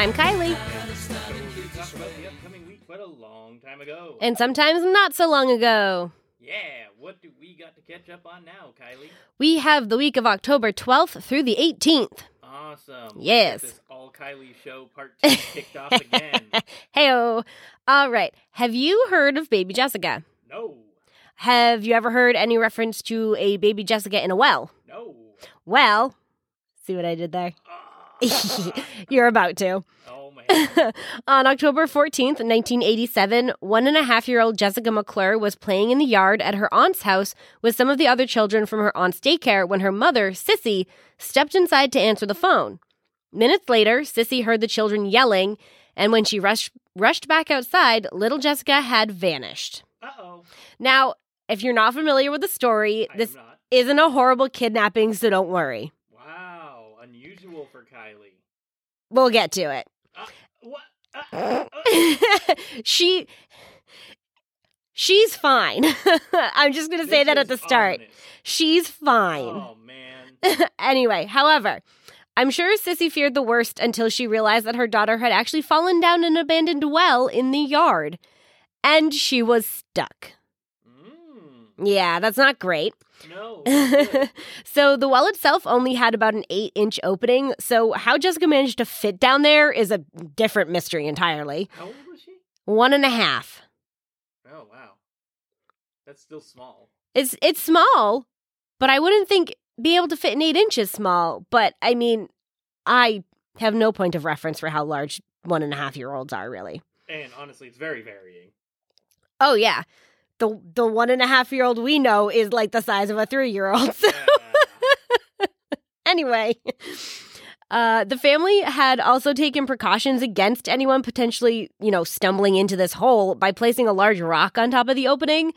I'm Kylie. We talk about the upcoming week quite a long time ago. And sometimes not so long ago. yeah, what do we got to catch up on now, Kylie? We have the week of October 12th through the 18th. Awesome. Yes. This all Kylie show part two kicked off again. Heyo. All right. Have you heard of baby Jessica? No, Have you ever heard any reference to a baby Jessica in a well? no. Well, see what I did there? Ah. You're about to. oh man. On October 14th, 1987, one and a half year old Jessica McClure was playing in the yard at her aunt's house with some of the other children from her aunt's daycare when her mother, Cissy, stepped inside to answer the phone. Minutes later, Cissy heard the children yelling, and when she rushed, rushed back outside, little Jessica had vanished. Uh oh. Now, if you're not familiar with the story, I this isn't a horrible kidnapping, so don't worry. Wow, unusual for Kylie. We'll get to it. What? Uh, uh, she she's fine. I'm just going to say that at the start. ominous. She's fine. Oh man. anyway, however, I'm sure Cissy feared the worst until she realized that her daughter had actually fallen down an abandoned well in the yard. And she was stuck. Mm, Yeah, that's not great. No. so the well itself only had about an eight inch opening. So how Jessica managed to fit down there is a different mystery entirely. How old was she? One and a half. Oh wow. That's still small. It's it's small, but I wouldn't think be able to fit in eight inches small. But I mean, I have no point of reference for how large one and a half year olds are, really. And honestly, it's very varying. Oh yeah, the the one and a half year old we know is like the size of a three year old. So anyway. Uh, the family had also taken precautions against anyone potentially, you know, stumbling into this hole by placing a large rock on top of the opening.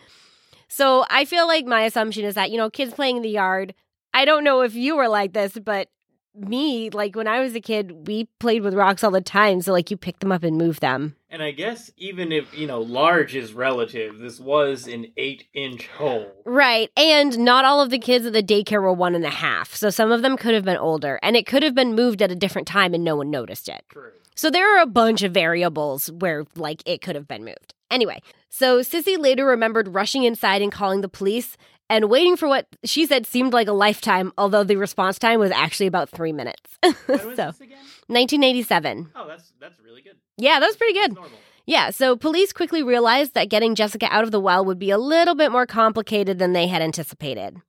So I feel like my assumption is that, you know, kids playing in the yard, I don't know if you were like this, but me, like when I was a kid, we played with rocks all the time. So, like, you pick them up and move them. And I guess even if, you know, large is relative, this was an eight inch hole. Right. And not all of the kids at the daycare were one and a half. So, some of them could have been older and it could have been moved at a different time and no one noticed it. True. So there are a bunch of variables where, like, it could have been moved. Anyway, so Cissy later remembered rushing inside and calling the police and waiting for what she said seemed like a lifetime, although the response time was actually about three minutes. So, this again? 1987. Oh, that's that's really good. Yeah, that was pretty good. normal. Yeah, so police quickly realized that getting Jessica out of the well would be a little bit more complicated than they had anticipated.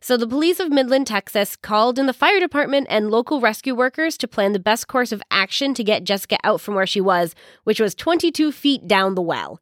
So the police of Midland, Texas called in the fire department and local rescue workers to plan the best course of action to get Jessica out from where she was, which was 22 feet down the well.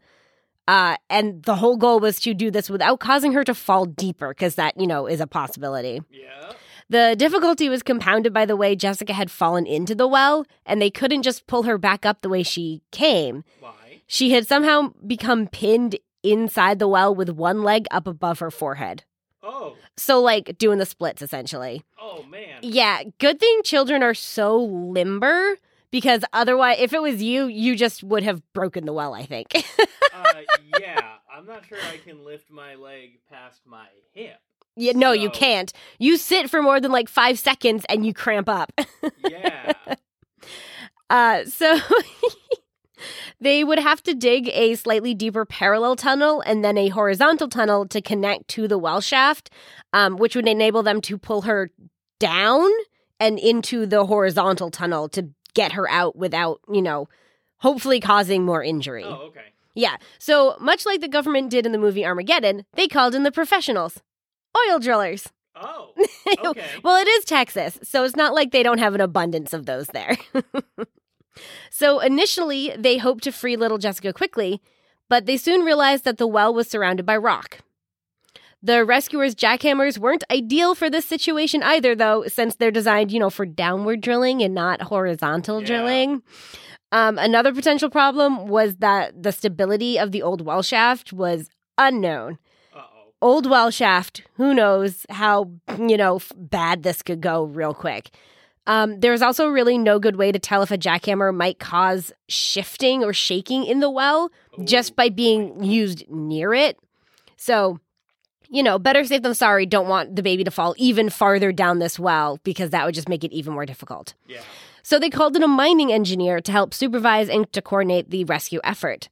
Uh, and the whole goal was to do this without causing her to fall deeper, because that, you know, is a possibility. Yeah. The difficulty was compounded by the way Jessica had fallen into the well, and they couldn't just pull her back up the way she came. Why? She had somehow become pinned inside the well with one leg up above her forehead. Oh. So, like doing the splits essentially. Oh man. Yeah, good thing children are so limber because otherwise, if it was you, you just would have broken the well, I think. uh, yeah. I'm not sure I can lift my leg past my hip. yeah, no, you can't. You sit for more than like five seconds and you cramp up. Yeah. Uh, so they would have to dig a slightly deeper parallel tunnel and then a horizontal tunnel to connect to the well shaft, um, which would enable them to pull her down and into the horizontal tunnel to get her out without, you know, hopefully causing more injury. oh, okay. Yeah. So much like the government did in the movie Armageddon, they called in the professionals. Oil drillers. Oh. Okay. well, it is Texas, so it's not like they don't have an abundance of those there. so initially, they hoped to free little Jessica quickly, but they soon realized that the well was surrounded by rock. The rescuers' jackhammers weren't ideal for this situation either, though, since they're designed, you know, for downward drilling and not horizontal Yeah. drilling. Um, another potential problem was that the stability of the old well shaft was unknown. Uh oh. Old well shaft, who knows how, you know, f- bad this could go real quick. Um, there's also really no good way to tell if a jackhammer might cause shifting or shaking in the well just by being used near it. So, you know, better safe than sorry. Don't want the baby to fall even farther down this well because that would just make it even more difficult. Yeah. So they called in a mining engineer to help supervise and to coordinate the rescue effort.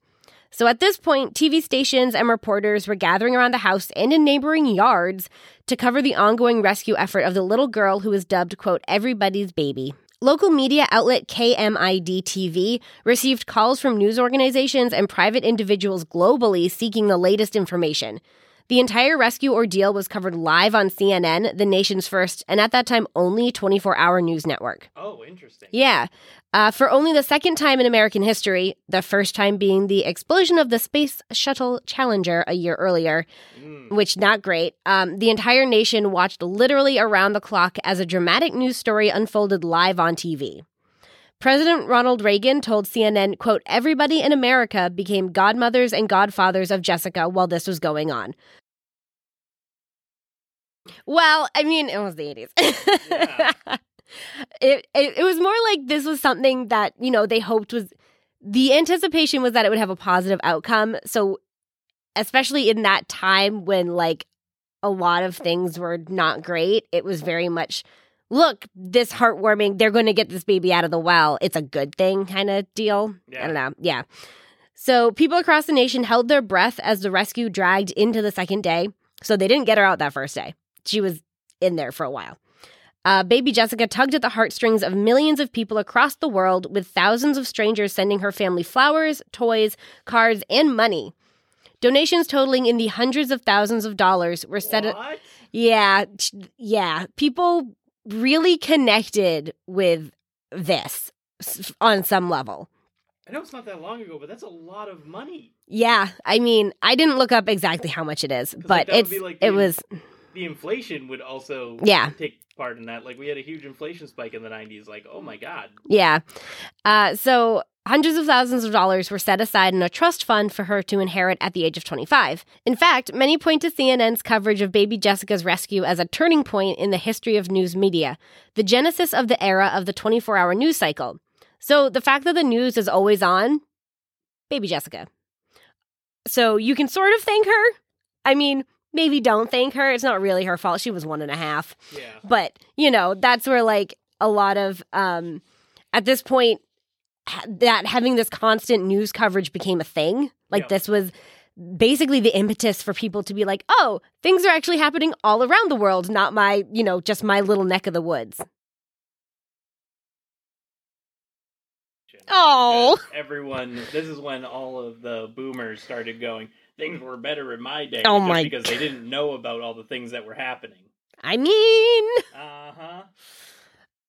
So at this point, TV stations and reporters were gathering around the house and in neighboring yards to cover the ongoing rescue effort of the little girl who was dubbed, quote, everybody's baby. Local media outlet KMID TV received calls from news organizations and private individuals globally seeking the latest information. The entire rescue ordeal was covered live on CNN, the nation's first, and at that time only 24 hour news network. Oh, interesting. Yeah. Uh, for only the second time in American history, the first time being the explosion of the Space Shuttle Challenger a year earlier, Mm. which not great. Um, the entire nation watched literally around the clock as a dramatic news story unfolded live on TV. President Ronald Reagan told CNN, quote, everybody in America became godmothers and godfathers of Jessica while this was going on. Well, I mean, it was the 80s. Yeah. it, it it was more like this was something that, you know, they hoped was the anticipation was that it would have a positive outcome. So especially in that time when like a lot of things were not great, it was very much look, this heartwarming, they're going to get this baby out of the well. It's a good thing kind of deal. I don't know. Yeah. So people across the nation held their breath as the rescue dragged into the second day. So they didn't get her out that first day. She was in there for a while. Uh, baby Jessica tugged at the heartstrings of millions of people across the world, with thousands of strangers sending her family flowers, toys, cards, and money. Donations totaling in the hundreds of thousands of dollars were set. What? Yeah, yeah. People really connected with this on some level. I know it's not that long ago, but that's a lot of money. Yeah, I mean, I didn't look up exactly how much it is, but like, it's like it the- was The inflation would also Yeah. take part in that. Like we had a huge inflation spike in the '90s. Like, oh my god. yeah. Uh, so hundreds of thousands of dollars were set aside in a trust fund for her to inherit at the age of 25. In fact, many point to CNN's coverage of baby Jessica's rescue as a turning point in the history of news media, the genesis of the era of the 24-hour news cycle. So the fact that the news is always on, baby Jessica. So you can sort of thank her. I mean, maybe don't thank her. It's not really her fault. She was one and a half. Yeah. But, you know, that's where like a lot of um at this point that having this constant news coverage became a thing. Like this was basically the impetus for people to be like, "Oh, things are actually happening all around the world, not my, you know, just my little neck of the woods." Oh. Everyone. This is when all of the boomers started going. Things were better in my day. Oh my Because they didn't know about all the things that were happening. I mean, Uh huh.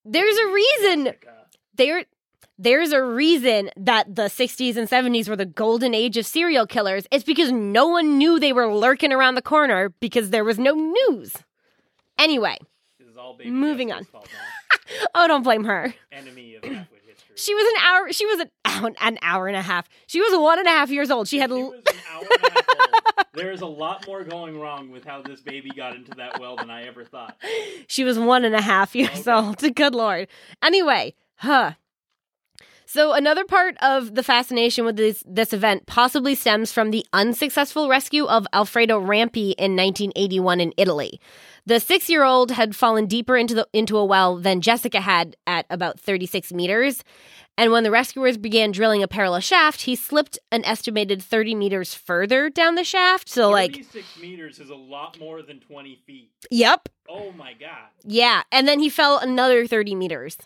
there's a reason there there's a reason that the 60s and 70s were the golden age of serial killers. It's because no one knew they were lurking around the corner because there was no news. Anyway, This is all baby Moving on. oh, don't blame her. Enemy of history. She was an hour. She was an hour, an hour and a half. She was one and a half years old. She had. She l- was an hour and a half old. There is a lot more going wrong with how this baby got into that well than I ever thought. She was one and a half years Okay. old. Good lord. Anyway, huh. So another part of the fascination with this this event possibly stems from the unsuccessful rescue of Alfredo Rampi in 1981 in Italy. The six-year-old had fallen deeper into the into a well than Jessica had at about 36 meters. And when the rescuers began drilling a parallel shaft, he slipped an estimated 30 meters further down the shaft. So, like, 36 meters is a lot more than 20 feet. yep, Oh my god. Yeah, and then he fell another 30 meters.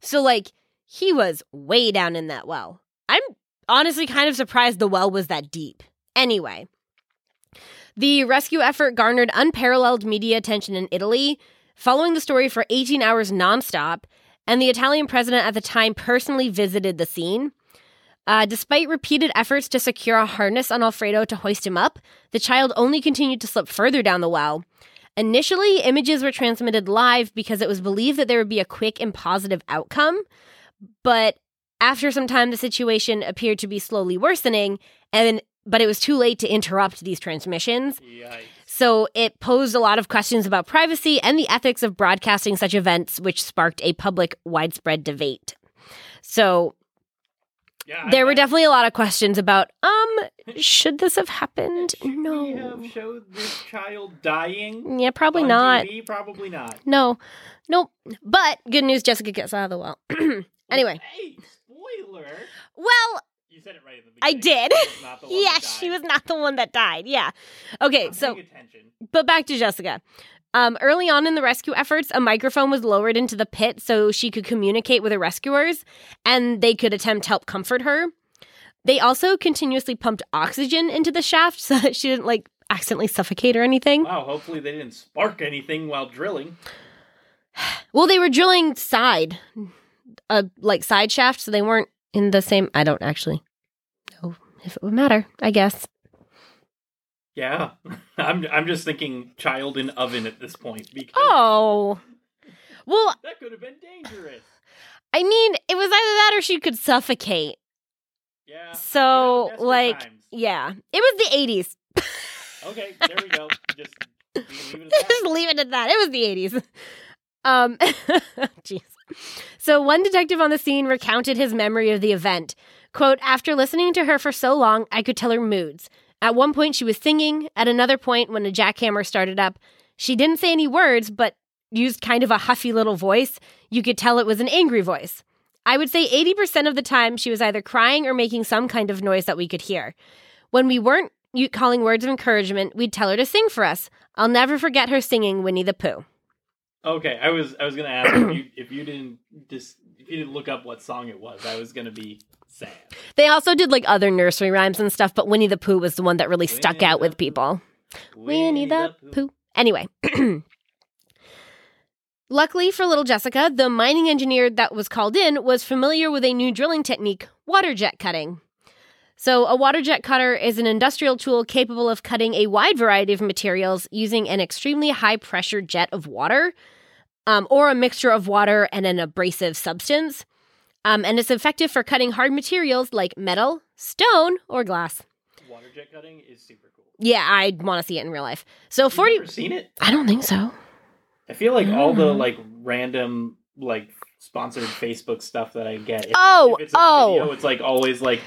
So, like, he was way down in that well. I'm honestly kind of surprised the well was that deep. Anyway, the rescue effort garnered unparalleled media attention in Italy, following the story for 18 hours nonstop, and the Italian president at the time personally visited the scene. Uh, despite repeated efforts to secure a harness on Alfredo to hoist him up, the child only continued to slip further down the well. Initially, images were transmitted live because it was believed that there would be a quick and positive outcome. But after some time, the situation appeared to be slowly worsening, and but it was too late to interrupt these transmissions. Yikes. So it posed a lot of questions about privacy and the ethics of broadcasting such events, which sparked a public widespread debate. So Yeah, I there were definitely a lot of questions about, um, should this have happened? Should no. we have showed this child dying? Yeah, probably not. TV? Probably not. No, nope. But good news Jessica gets out of the well. Anyway. Hey, spoiler. Well, You said it right in the I did. She was not the one that yes, she was not the one that died. Yeah. Okay, I'm so attention. but back to Jessica. Um, early on in the rescue efforts, a microphone was lowered into the pit so she could communicate with the rescuers and they could attempt to help comfort her. They also continuously pumped oxygen into the shaft so that she didn't like accidentally suffocate or anything. Wow, hopefully they didn't spark anything while drilling. Well, they were drilling side, uh, like side shaft, so they weren't in the same. I don't actually know if it would matter. I guess. Yeah, I'm. I'm just thinking child in oven at this point because Oh, well, that could have been dangerous. I mean, it was either that or she could suffocate. Yeah. So, desperate like, times. Yeah, it was the eighties. Okay, there we go. Just leave Just leave it at that. It was the eighties. Um, jeez. So one detective on the scene recounted his memory of the event. Quote, after listening to her for so long, I could tell her moods. At one point, she was singing. At another point, when a jackhammer started up, she didn't say any words, but used kind of a huffy little voice. You could tell it was an angry voice. I would say 80% of the time, she was either crying or making some kind of noise that we could hear. When we weren't calling words of encouragement, we'd tell her to sing for us. I'll never forget her singing Winnie the Pooh. Okay, I was. I was gonna ask if you if you didn't just if you didn't look up what song it was. I was gonna be sad. They also did like other nursery rhymes and stuff, but Winnie the Pooh was the one that really stuck out with Pooh. people. Winnie the Pooh. Anyway. Luckily for little Jessica, the mining engineer that was called in was familiar with a new drilling technique, water jet cutting. So, a water jet cutter is an industrial tool capable of cutting a wide variety of materials using an extremely high pressure jet of water um, or a mixture of water and an abrasive substance. Um, and it's effective for cutting hard materials like metal, stone, or glass. Water jet cutting is super cool. Yeah, I want to see it in real life. So, You've 40. never seen it? I don't think so. I feel like all the Mm. like random like sponsored Facebook stuff that I get. If, Oh, if it's a oh. video, it's like always like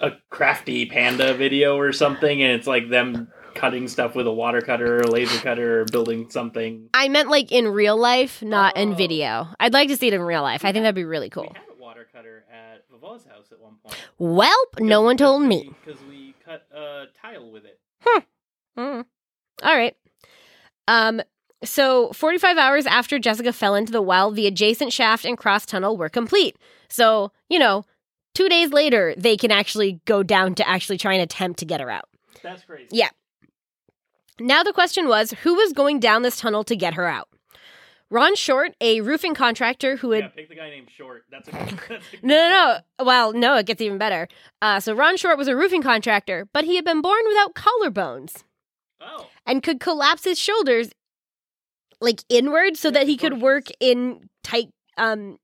a crafty panda video or something, and it's like them cutting stuff with a water cutter or a laser cutter or building something. I meant like in real life, not in Oh. video. I'd like to see it in real life. I think that'd be really cool. We had a water cutter at Vava's house at one point. Welp, no one told me. because we cut a tile with it. Mm. All right. Um. So, 45 hours after Jessica fell into the well, the adjacent shaft and cross tunnel were complete. So, you know, two days later, they can actually go down to actually try and attempt to get her out. That's crazy. Yeah. Now, the question was who was going down this tunnel to get her out? Ron Short, a roofing contractor who had Yeah, pick the guy named Short. That's a good. That's a No, no, no. Well, no, it gets even better. Uh, so Ron Short was a roofing contractor, but he had been born without collarbones Oh, and could collapse his shoulders like inward so that he could work in tight um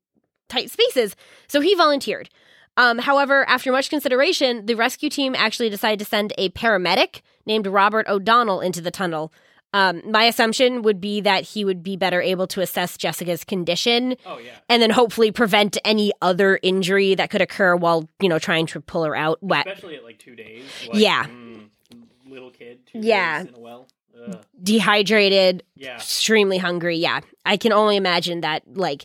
tight spaces. So he volunteered. Um, however, after much consideration, the rescue team actually decided to send a paramedic named Robert O'Donnell into the tunnel. Um, my assumption would be that he would be better able to assess Jessica's condition oh yeah. and then hopefully prevent any other injury that could occur while you know trying to pull her out wet Especially at like two days. Yeah. mm, little kid. Two Yeah. Days in a well. Dehydrated Yeah. extremely hungry yeah i can only imagine that like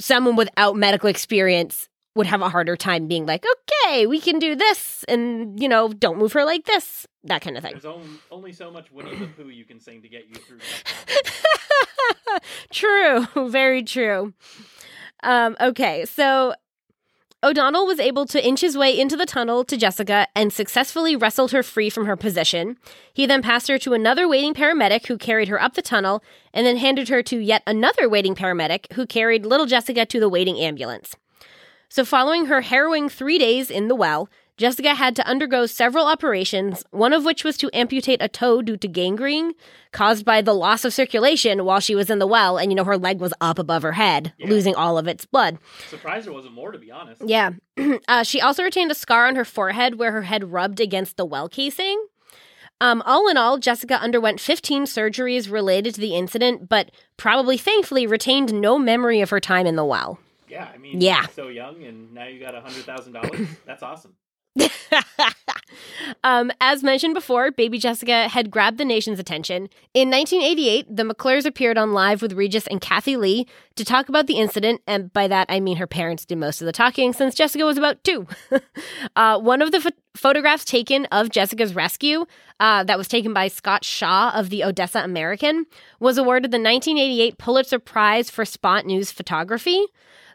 someone without medical experience would have a harder time being like okay we can do this and you know don't move her like this that kind of thing There's on, only so much Winnie the Pooh you can sing to get you through. true very true um okay so O'Donnell was able to inch his way into the tunnel to Jessica and successfully wrestled her free from her position. He then passed her to another waiting paramedic who carried her up the tunnel and then handed her to yet another waiting paramedic who carried little Jessica to the waiting ambulance. So, following her harrowing three days in the well, Jessica had to undergo several operations, one of which was to amputate a toe due to gangrene caused by the loss of circulation while she was in the well, and you know, her leg was up above her head, Yeah. losing all of its blood. Surprised there wasn't more, to be honest. Yeah. uh, she also retained a scar on her forehead where her head rubbed against the well casing. Um, all in all, Jessica underwent 15 surgeries related to the incident, but probably thankfully retained no memory of her time in the well. Yeah, I mean, Yeah. so young, and now you got a hundred thousand dollars. That's awesome. um, as mentioned before, baby Jessica had grabbed the nation's attention. In 1988, the McClures appeared on Live with Regis and Kathie Lee to talk about the incident, and by that I mean her parents did most of the talking since Jessica was about two. uh, one of the ph- photographs taken of Jessica's rescue, uh, that was taken by Scott Shaw of the Odessa American, was awarded the 1988 Pulitzer Prize for Spot News Photography.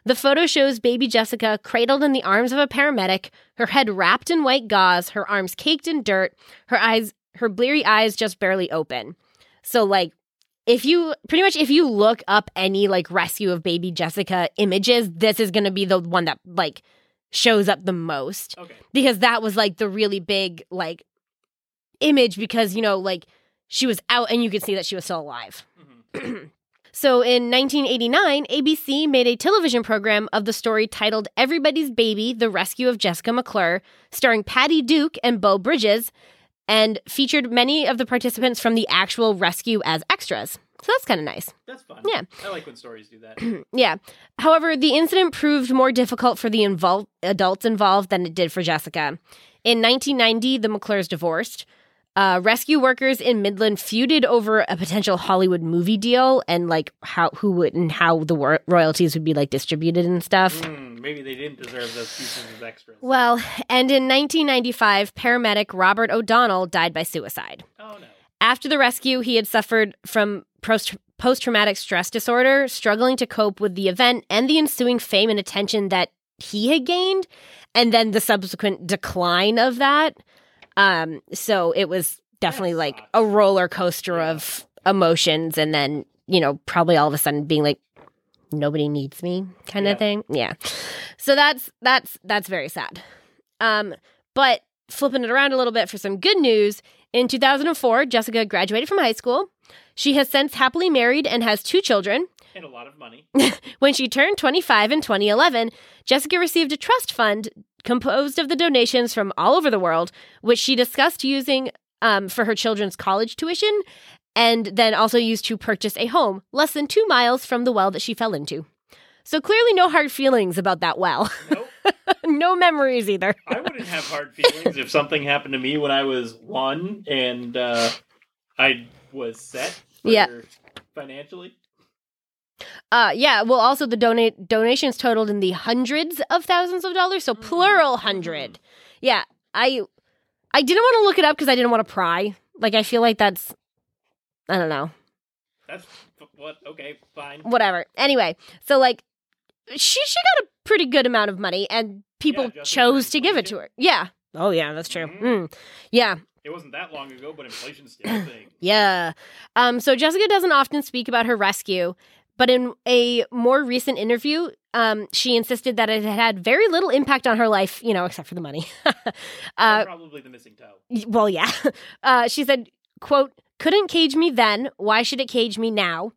The photo shows baby Jessica cradled in the arms of a paramedic, her head wrapped in white gauze, her arms caked in dirt, her eyes, her bleary eyes just barely open. So, like, if you pretty much if you look up any like rescue of baby Jessica images, this is going to be the one that like shows up the most Okay. because that was like the really big like image because you know like she was out and you could see that she was still alive. Mhm. So in 1989, ABC made a television program of the story titled Everybody's Baby The Rescue of Jessica McClure, starring Patty Duke and Beau Bridges, and featured many of the participants from the actual rescue as extras. So that's kind of nice. That's fun. Yeah. I like when stories do that. Yeah. However, the incident proved more difficult for the adults involved than it did for Jessica. In 1990, the McClures divorced. Uh, rescue workers in Midland feuded over a potential Hollywood movie deal and like how who would and how the wor- royalties would be like distributed and stuff. Hmm, maybe they didn't deserve those pieces as extras. Well, and in 1995, paramedic Robert O'Donnell died by suicide. oh no. After the rescue, he had suffered from post traumatic stress disorder, struggling to cope with the event and the ensuing fame and attention that he had gained, and then the subsequent decline of that. Um, so it was definitely like a roller coaster of emotions, and then you know probably all of a sudden being like, nobody needs me, kind Yeah. of thing. Yeah. So that's that's that's very sad. Um, but flipping it around a little bit for some good news, in 2004, Jessica graduated from high school. She has since happily married and has two children. And a lot of money. When she turned 25 in 2011, Jessica received a trust fund composed of the donations from all over the world, which she discussed using um, for her children's college tuition and then also used to purchase a home less than two miles from the well that she fell into. So clearly, no hard feelings about that well. Nope. no memories either. I wouldn't have hard feelings if something happened to me when I was one and uh, I was set for Yeah. financially. Uh, yeah. Well, also the donate donations totaled in the hundreds of thousands of dollars, so Mm. plural hundred. Yeah, I I didn't want to look it up because I didn't want to pry. Like, I feel like that's I don't know, That's what? Okay, fine. whatever. Anyway, so like she she got a pretty good amount of money, and people Yeah, chose to give it to her. Yeah. Oh yeah, that's true. Mhm. Mm. Yeah. It wasn't that long ago, but inflation's still a thing. Yeah. Um, so Jessica doesn't often speak about her rescue, but in a more recent interview, um, she insisted that it had had very little impact on her life, you know, except for the money. uh, probably the missing toe. well, yeah. Uh, she said, "quote Couldn't cage me then. Why should it cage me now?"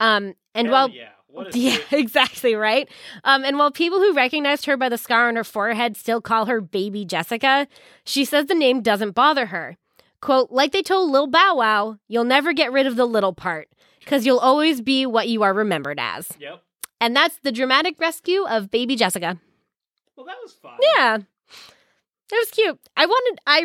Um, and Hell while yeah, yeah, exactly right. Um, and while people who recognized her by the scar on her forehead still call her Baby Jessica, she says the name doesn't bother her. "Quote: Like they told Lil Bow Wow, you'll never get rid of the little part because you'll always be what you are remembered as." Yep. And that's the dramatic rescue of Baby Jessica. Well, that was fun. Yeah, it was cute. I wanted. I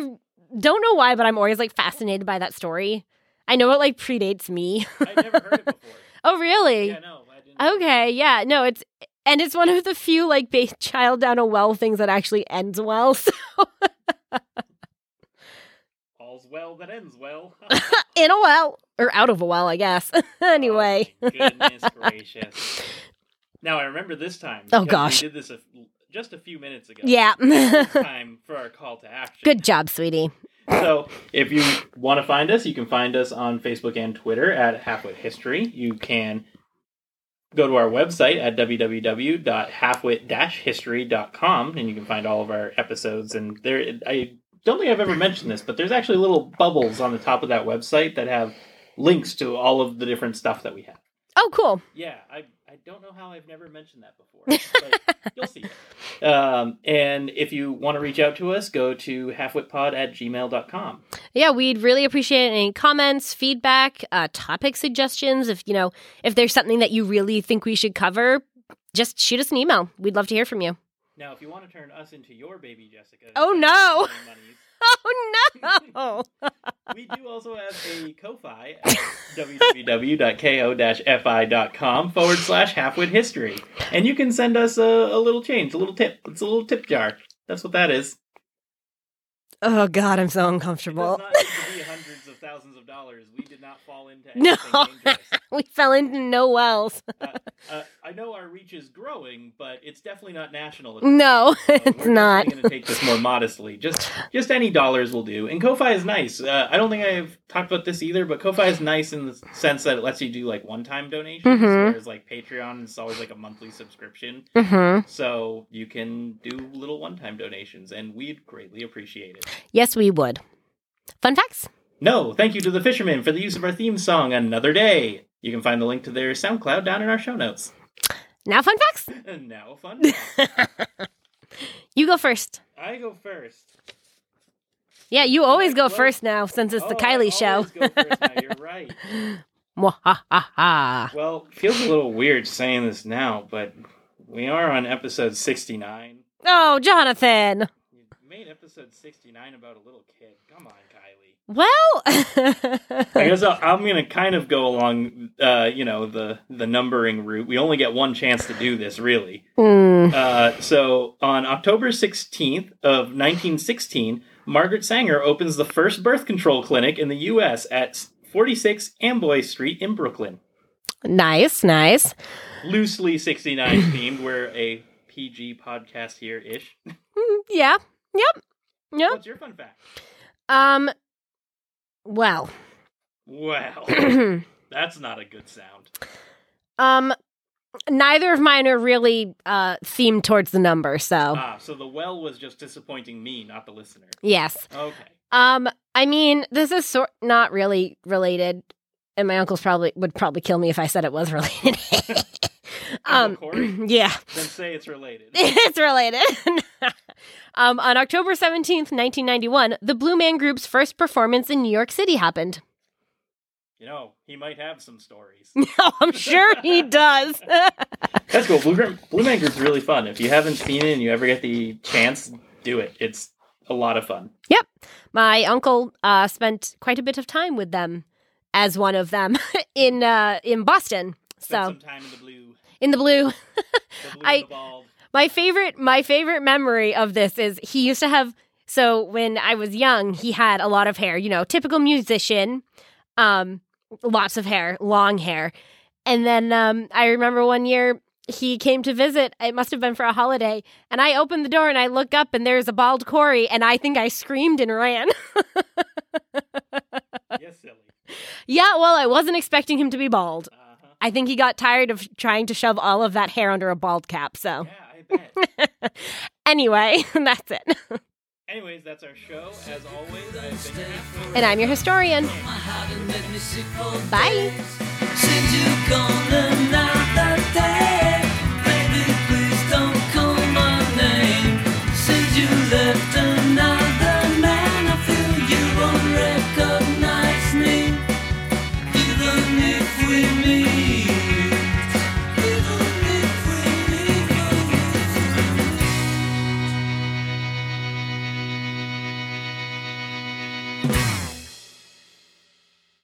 don't know why, but I'm always like fascinated by that story. I know it like predates me. I'd never heard it before. oh, really? Yeah, no, I didn't. Okay, yeah, no, it's and it's one of the few like ba- child down a well things that actually ends well. So well that ends well. in a well or out of a well, I guess. anyway, Oh, goodness gracious. Now I remember this time. Oh, gosh. We did this a, just a few minutes ago. yeah. Time for our call to action. Good job, sweetie. So, if you want to find us, you can find us on Facebook and Twitter at Halfwit History. You can go to our website at www.halfwit-history.com and you can find all of our episodes. And there, I don't think I've ever mentioned this, but there's actually little bubbles on the top of that website that have links to all of the different stuff that we have. Oh, cool. Yeah, I, I don't know how I've never mentioned that before, but you'll see. Um, and if you want to reach out to us, go to halfwitpod at gmail.com. Yeah, we'd really appreciate any comments, feedback, uh, topic suggestions. If you know, if there's something that you really think we should cover, just shoot us an email. We'd love to hear from you. Now, if you want to turn us into your baby Jessica, Oh, no. Oh no! we do also have a Ko-Fi at www.ko-fi.com forward slash halfwit history. And you can send us a, a little change, a little tip. It's a little tip jar. That's what that is. oh god, I'm so uncomfortable. Thousands of dollars. We did not fall into No. we fell into no wells. Uh, I know our reach is growing, but it's definitely not national. No, So it's we're not. going to take this more modestly. Just just any dollars will do. And Ko-Fi is nice. Uh, I don't think I've talked about this either, but Ko-Fi is nice in the sense that it lets you do like one-time donations, Mhm. whereas like Patreon is always like a monthly subscription. hmm So you can do little one-time donations, and we'd greatly appreciate it. Yes, we would. Fun facts? No, thank you to the Fishermen for the use of our theme song, Another Day. You can find the link to their SoundCloud down in our show notes. Now, fun facts? Now, fun. fact. you go first. I go first. Yeah, you always go first now since it's the Oh, I Kylie show. always go first now, You're right. Well, feels a little weird saying this now, but we are on episode 69. oh, Jonathan. You made episode 69 about a little kid. Come on, Kylie. Well, I guess I'll, I'm going to kind of go along, uh, you know, the the numbering route. We only get one chance to do this, really. Hmm. Uh, so on October 16th of 1916, Margaret Sanger opens the first birth control clinic in the U.S. at 46 Amboy Street in Brooklyn. nice, nice. Loosely 69 themed. We're a PG podcast here ish. Mm, Yeah. Yep. Yep. What's your fun fact? Um. Well. Well, that's not a good sound. um. Neither of mine are really uh themed towards the number, so Ah, so the well was just disappointing me, not the listener. yes. Okay. Um. I mean, this is sort not really related, and my uncles probably would probably kill me if I said it was related. um. Corey? Yeah. Then say it's related. it's related. um, on October 17th, 1991, the Blue Man Group's first performance in New York City happened. You know, he might have some stories. No, I'm sure he does. That's cool. Blue, Blue Man Group's really fun. If you haven't seen it and you ever get the chance, do it. It's a lot of fun. Yep. My uncle uh, spent quite a bit of time with them as one of them in uh, in Boston. Spend So some time in the blue. In the blue. The blue I-. My favorite my favorite memory of this is he used to have so when I was young, he had a lot of hair, you know, typical musician. Um lots of hair, long hair. And then um I remember one year he came to visit. It must have been for a holiday. And I opened the door and I look up and there's a bald Corey and I think I screamed and ran. Yes, silly. yeah, well, I wasn't expecting him to be bald. I think he got tired of trying to shove all of that hair under a bald cap. So, Yeah, I bet. anyway, that's it. Anyways, that's our show. As always, I've been your. And I'm your historian. My heart and let me sick for Bye.